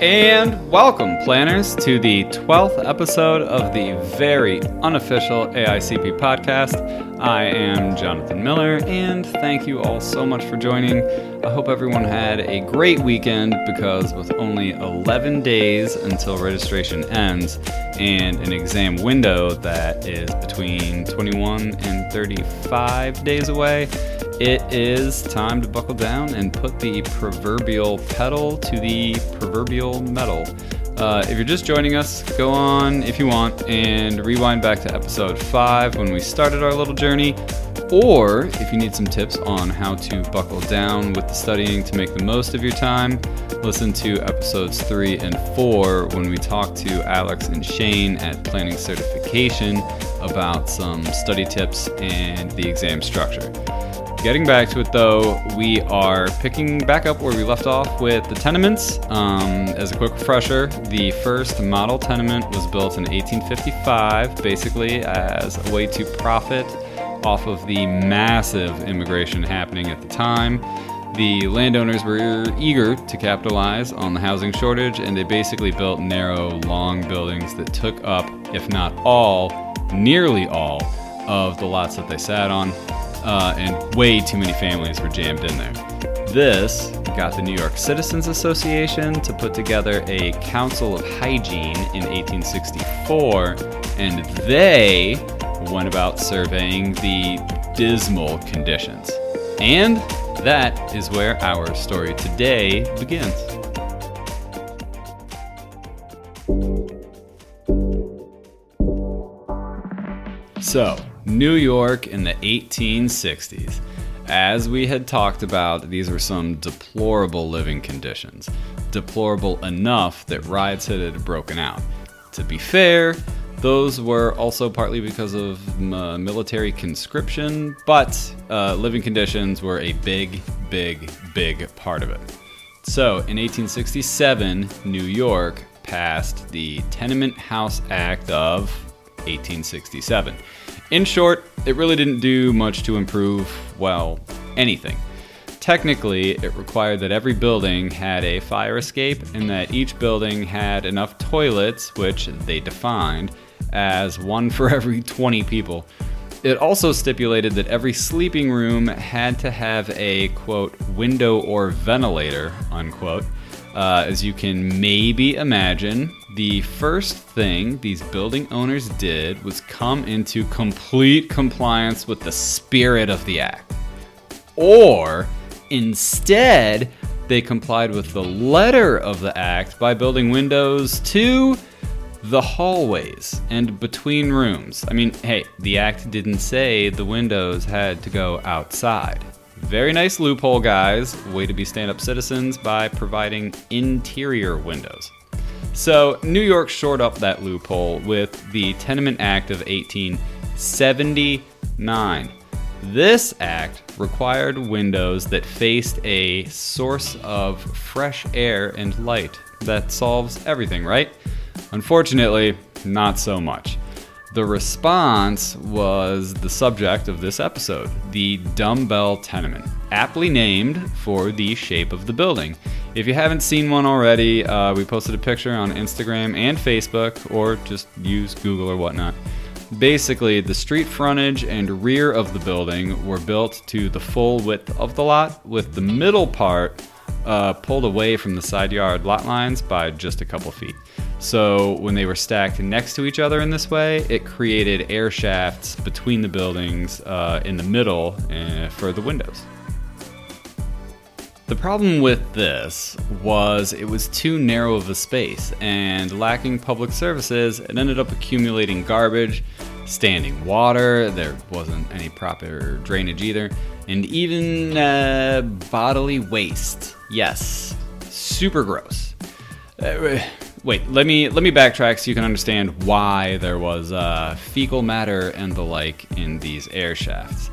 And welcome, planners, to the 12th episode of the very unofficial AICP podcast. I am Jonathan Miller, and thank you all so much for joining. I hope everyone had a great weekend because, with only 11 days until registration ends and an exam window that is between 21 and 35 days away, it is time to buckle down and put the proverbial pedal to the proverbial metal. Uh, if you're just joining us, go on if you want and rewind back to episode 5 when we started our little journey. Or if you need some tips on how to buckle down with the studying to make the most of your time, listen to episodes 3 and 4 when we talk to Alex and Shane at Planning Certification about some study tips and the exam structure. Getting back to it though, we are picking back up where we left off with the tenements. Um, as a quick refresher, the first model tenement was built in 1855, basically as a way to profit off of the massive immigration happening at the time. The landowners were eager to capitalize on the housing shortage, and they basically built narrow, long buildings that took up, if not all, nearly all, of the lots that they sat on uh, and way too many families were jammed in there. This got the New York Citizens Association to put together a Council of Hygiene in 1864, and they went about surveying the dismal conditions. And that is where our story today begins. So, New York in the 1860s. As we had talked about, these were some deplorable living conditions. Deplorable enough that riots had broken out. To be fair, those were also partly because of uh, military conscription, but uh, living conditions were a big, big, big part of it. So, in 1867, New York passed the Tenement House Act of 1867. In short, it really didn't do much to improve, well, anything. Technically, it required that every building had a fire escape and that each building had enough toilets, which they defined as one for every 20 people. It also stipulated that every sleeping room had to have a quote window or ventilator unquote. Uh, as you can maybe imagine, the first thing these building owners did was come into complete compliance with the spirit of the act. Or instead, they complied with the letter of the act by building windows to the hallways and between rooms. I mean, hey, the act didn't say the windows had to go outside. Very nice loophole, guys. Way to be stand up citizens by providing interior windows. So, New York shored up that loophole with the Tenement Act of 1879. This act required windows that faced a source of fresh air and light. That solves everything, right? Unfortunately, not so much. The response was the subject of this episode the dumbbell tenement, aptly named for the shape of the building. If you haven't seen one already, uh, we posted a picture on Instagram and Facebook, or just use Google or whatnot. Basically, the street frontage and rear of the building were built to the full width of the lot, with the middle part uh, pulled away from the side yard lot lines by just a couple feet. So when they were stacked next to each other in this way, it created air shafts between the buildings uh, in the middle uh, for the windows. The problem with this was it was too narrow of a space, and lacking public services, it ended up accumulating garbage, standing water, there wasn't any proper drainage either, and even uh, bodily waste. Yes, super gross. Uh, wait, let me let me backtrack so you can understand why there was uh, fecal matter and the like in these air shafts.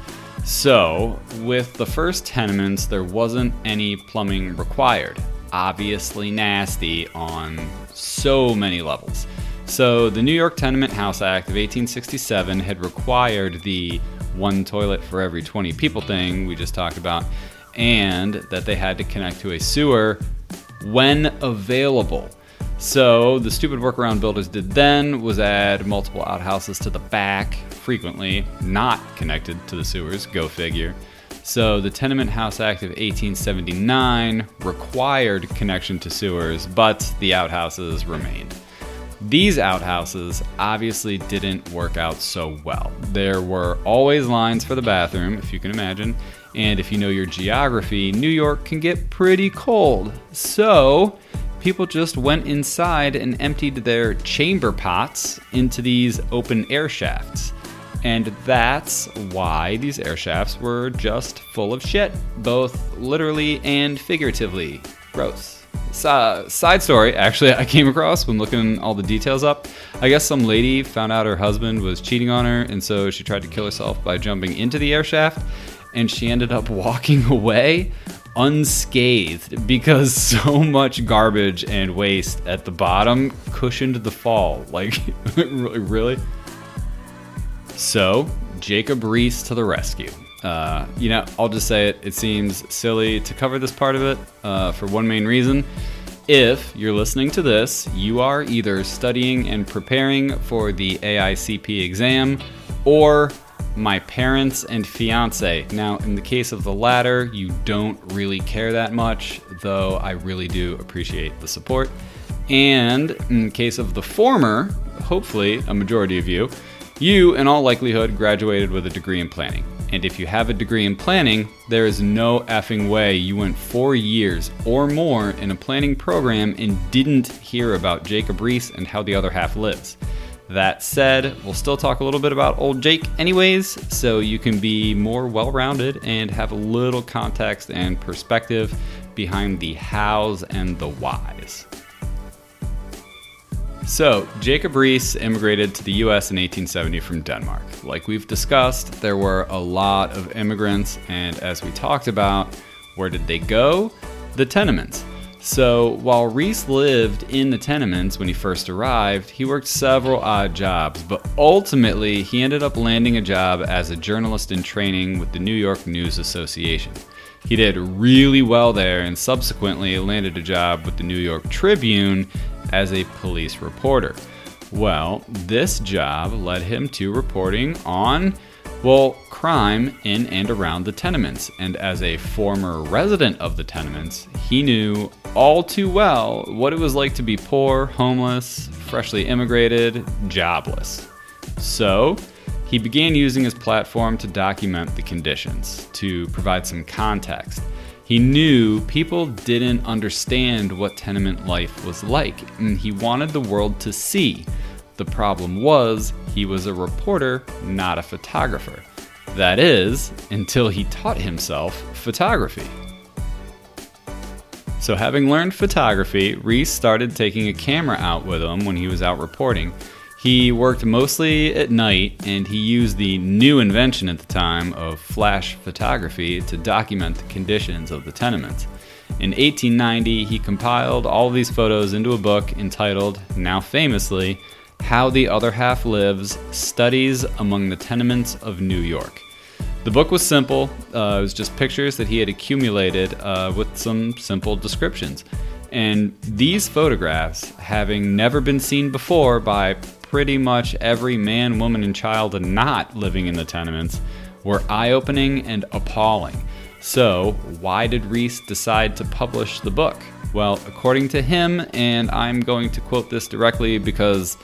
So, with the first tenements, there wasn't any plumbing required. Obviously nasty on so many levels. So, the New York Tenement House Act of 1867 had required the one toilet for every 20 people thing we just talked about, and that they had to connect to a sewer when available. So, the stupid workaround builders did then was add multiple outhouses to the back, frequently not connected to the sewers, go figure. So, the Tenement House Act of 1879 required connection to sewers, but the outhouses remained. These outhouses obviously didn't work out so well. There were always lines for the bathroom, if you can imagine, and if you know your geography, New York can get pretty cold. So, people just went inside and emptied their chamber pots into these open air shafts. And that's why these air shafts were just full of shit, both literally and figuratively. Gross. Side story, actually, I came across when looking all the details up. I guess some lady found out her husband was cheating on her, and so she tried to kill herself by jumping into the air shaft, and she ended up walking away unscathed because so much garbage and waste at the bottom cushioned the fall. Like, really? Really. So, Jacob Riis to the rescue. Uh, you know, I'll just say it. It seems silly to cover this part of it uh, for one main reason. If you're listening to this, you are either studying and preparing for the AICP exam or my parents and fiance. Now, in the case of the latter, you don't really care that much, though I really do appreciate the support. And in case of the former, hopefully a majority of you, you, in all likelihood, graduated with a degree in planning. And if you have a degree in planning, there is no effing way you went four years or more in a planning program and didn't hear about Jacob Riis and how the other half lives. That said, we'll still talk a little bit about old Jake, anyways, so you can be more well rounded and have a little context and perspective behind the hows and the whys. So, Jacob Riis immigrated to the US in 1870 from Denmark. Like we've discussed, there were a lot of immigrants, and as we talked about, where did they go? The tenements. So, while Riis lived in the tenements when he first arrived, he worked several odd jobs, but ultimately he ended up landing a job as a journalist in training with the New York News Association. He did really well there and subsequently landed a job with the New York Tribune as a police reporter. Well, this job led him to reporting on well, crime in and around the tenements, and as a former resident of the tenements, he knew all too well what it was like to be poor, homeless, freshly immigrated, jobless. So, he began using his platform to document the conditions, to provide some context. He knew people didn't understand what tenement life was like, and he wanted the world to see the problem was, he was a reporter, not a photographer. That is, until he taught himself photography. So, having learned photography, Riis started taking a camera out with him when he was out reporting. He worked mostly at night and he used the new invention at the time of flash photography to document the conditions of the tenements. In 1890, he compiled all these photos into a book entitled, now famously, how the Other Half Lives Studies Among the Tenements of New York. The book was simple, uh, it was just pictures that he had accumulated uh, with some simple descriptions. And these photographs, having never been seen before by pretty much every man, woman, and child not living in the tenements, were eye opening and appalling. So, why did Riis decide to publish the book? Well, according to him, and I'm going to quote this directly because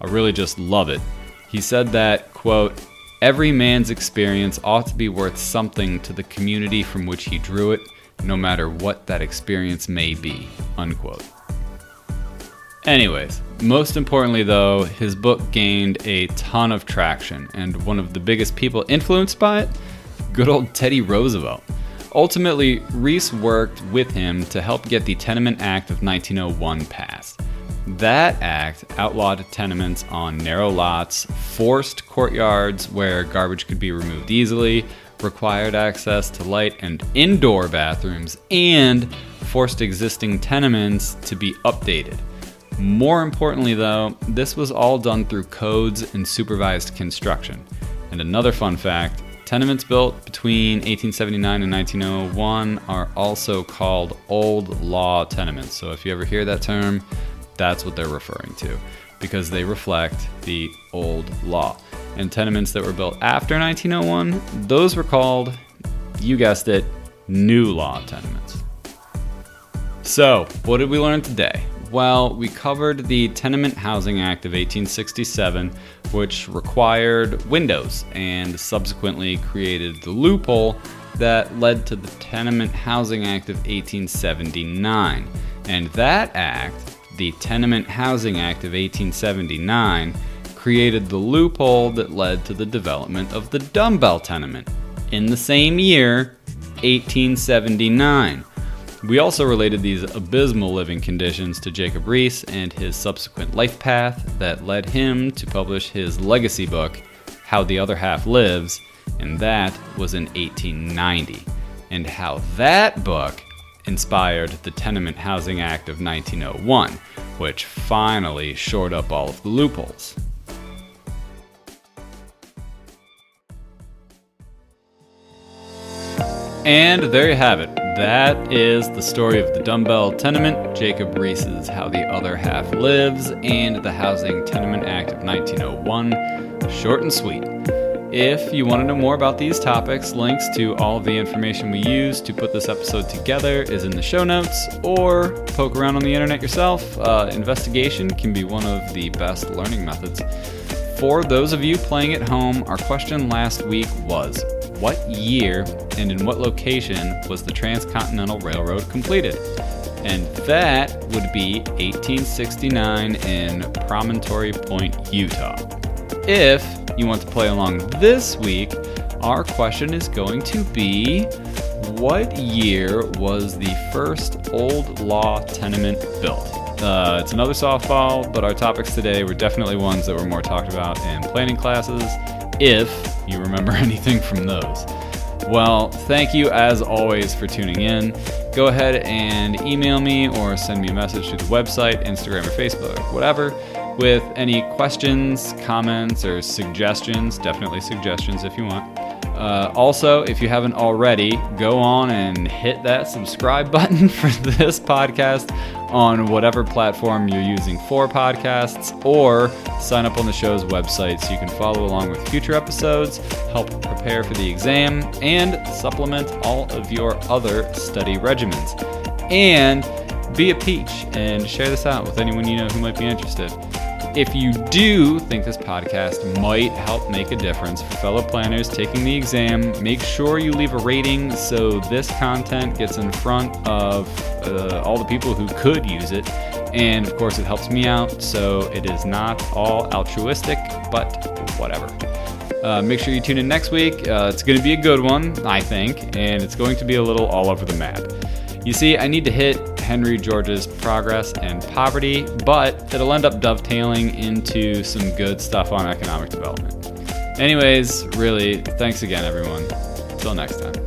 I really just love it. He said that, quote, every man's experience ought to be worth something to the community from which he drew it, no matter what that experience may be, unquote. Anyways, most importantly though, his book gained a ton of traction, and one of the biggest people influenced by it, good old Teddy Roosevelt. Ultimately, Riis worked with him to help get the Tenement Act of 1901 passed. That act outlawed tenements on narrow lots, forced courtyards where garbage could be removed easily, required access to light and indoor bathrooms, and forced existing tenements to be updated. More importantly, though, this was all done through codes and supervised construction. And another fun fact Tenements built between 1879 and 1901 are also called old law tenements. So if you ever hear that term, that's what they're referring to because they reflect the old law. And tenements that were built after 1901, those were called, you guessed it, new law tenements. So, what did we learn today? Well, we covered the Tenement Housing Act of 1867, which required windows and subsequently created the loophole that led to the Tenement Housing Act of 1879. And that act, the Tenement Housing Act of 1879, created the loophole that led to the development of the dumbbell tenement in the same year, 1879. We also related these abysmal living conditions to Jacob Riis and his subsequent life path that led him to publish his legacy book, How the Other Half Lives, and that was in 1890. And how that book inspired the Tenement Housing Act of 1901, which finally shored up all of the loopholes. And there you have it. That is the story of the dumbbell tenement, Jacob Riis's How the Other Half Lives, and the Housing Tenement Act of 1901. Short and sweet. If you want to know more about these topics, links to all the information we use to put this episode together is in the show notes, or poke around on the internet yourself. Uh, investigation can be one of the best learning methods. For those of you playing at home, our question last week was what year and in what location was the Transcontinental Railroad completed? And that would be 1869 in Promontory Point, Utah. If you want to play along this week, our question is going to be What year was the first old law tenement built? Uh, it's another softball, but our topics today were definitely ones that were more talked about in planning classes if you remember anything from those. Well, thank you as always for tuning in. Go ahead and email me or send me a message through the website, Instagram, or Facebook, whatever, with any questions, comments, or suggestions. Definitely suggestions if you want. Uh, also, if you haven't already, go on and hit that subscribe button for this podcast on whatever platform you're using for podcasts, or sign up on the show's website so you can follow along with future episodes, help prepare for the exam, and supplement all of your other study regimens. And be a peach and share this out with anyone you know who might be interested. If you do think this podcast might help make a difference for fellow planners taking the exam, make sure you leave a rating so this content gets in front of uh, all the people who could use it. And of course, it helps me out, so it is not all altruistic, but whatever. Uh, make sure you tune in next week. Uh, it's going to be a good one, I think, and it's going to be a little all over the map. You see, I need to hit Henry George's progress and poverty, but it'll end up dovetailing into some good stuff on economic development. Anyways, really, thanks again, everyone. Till next time.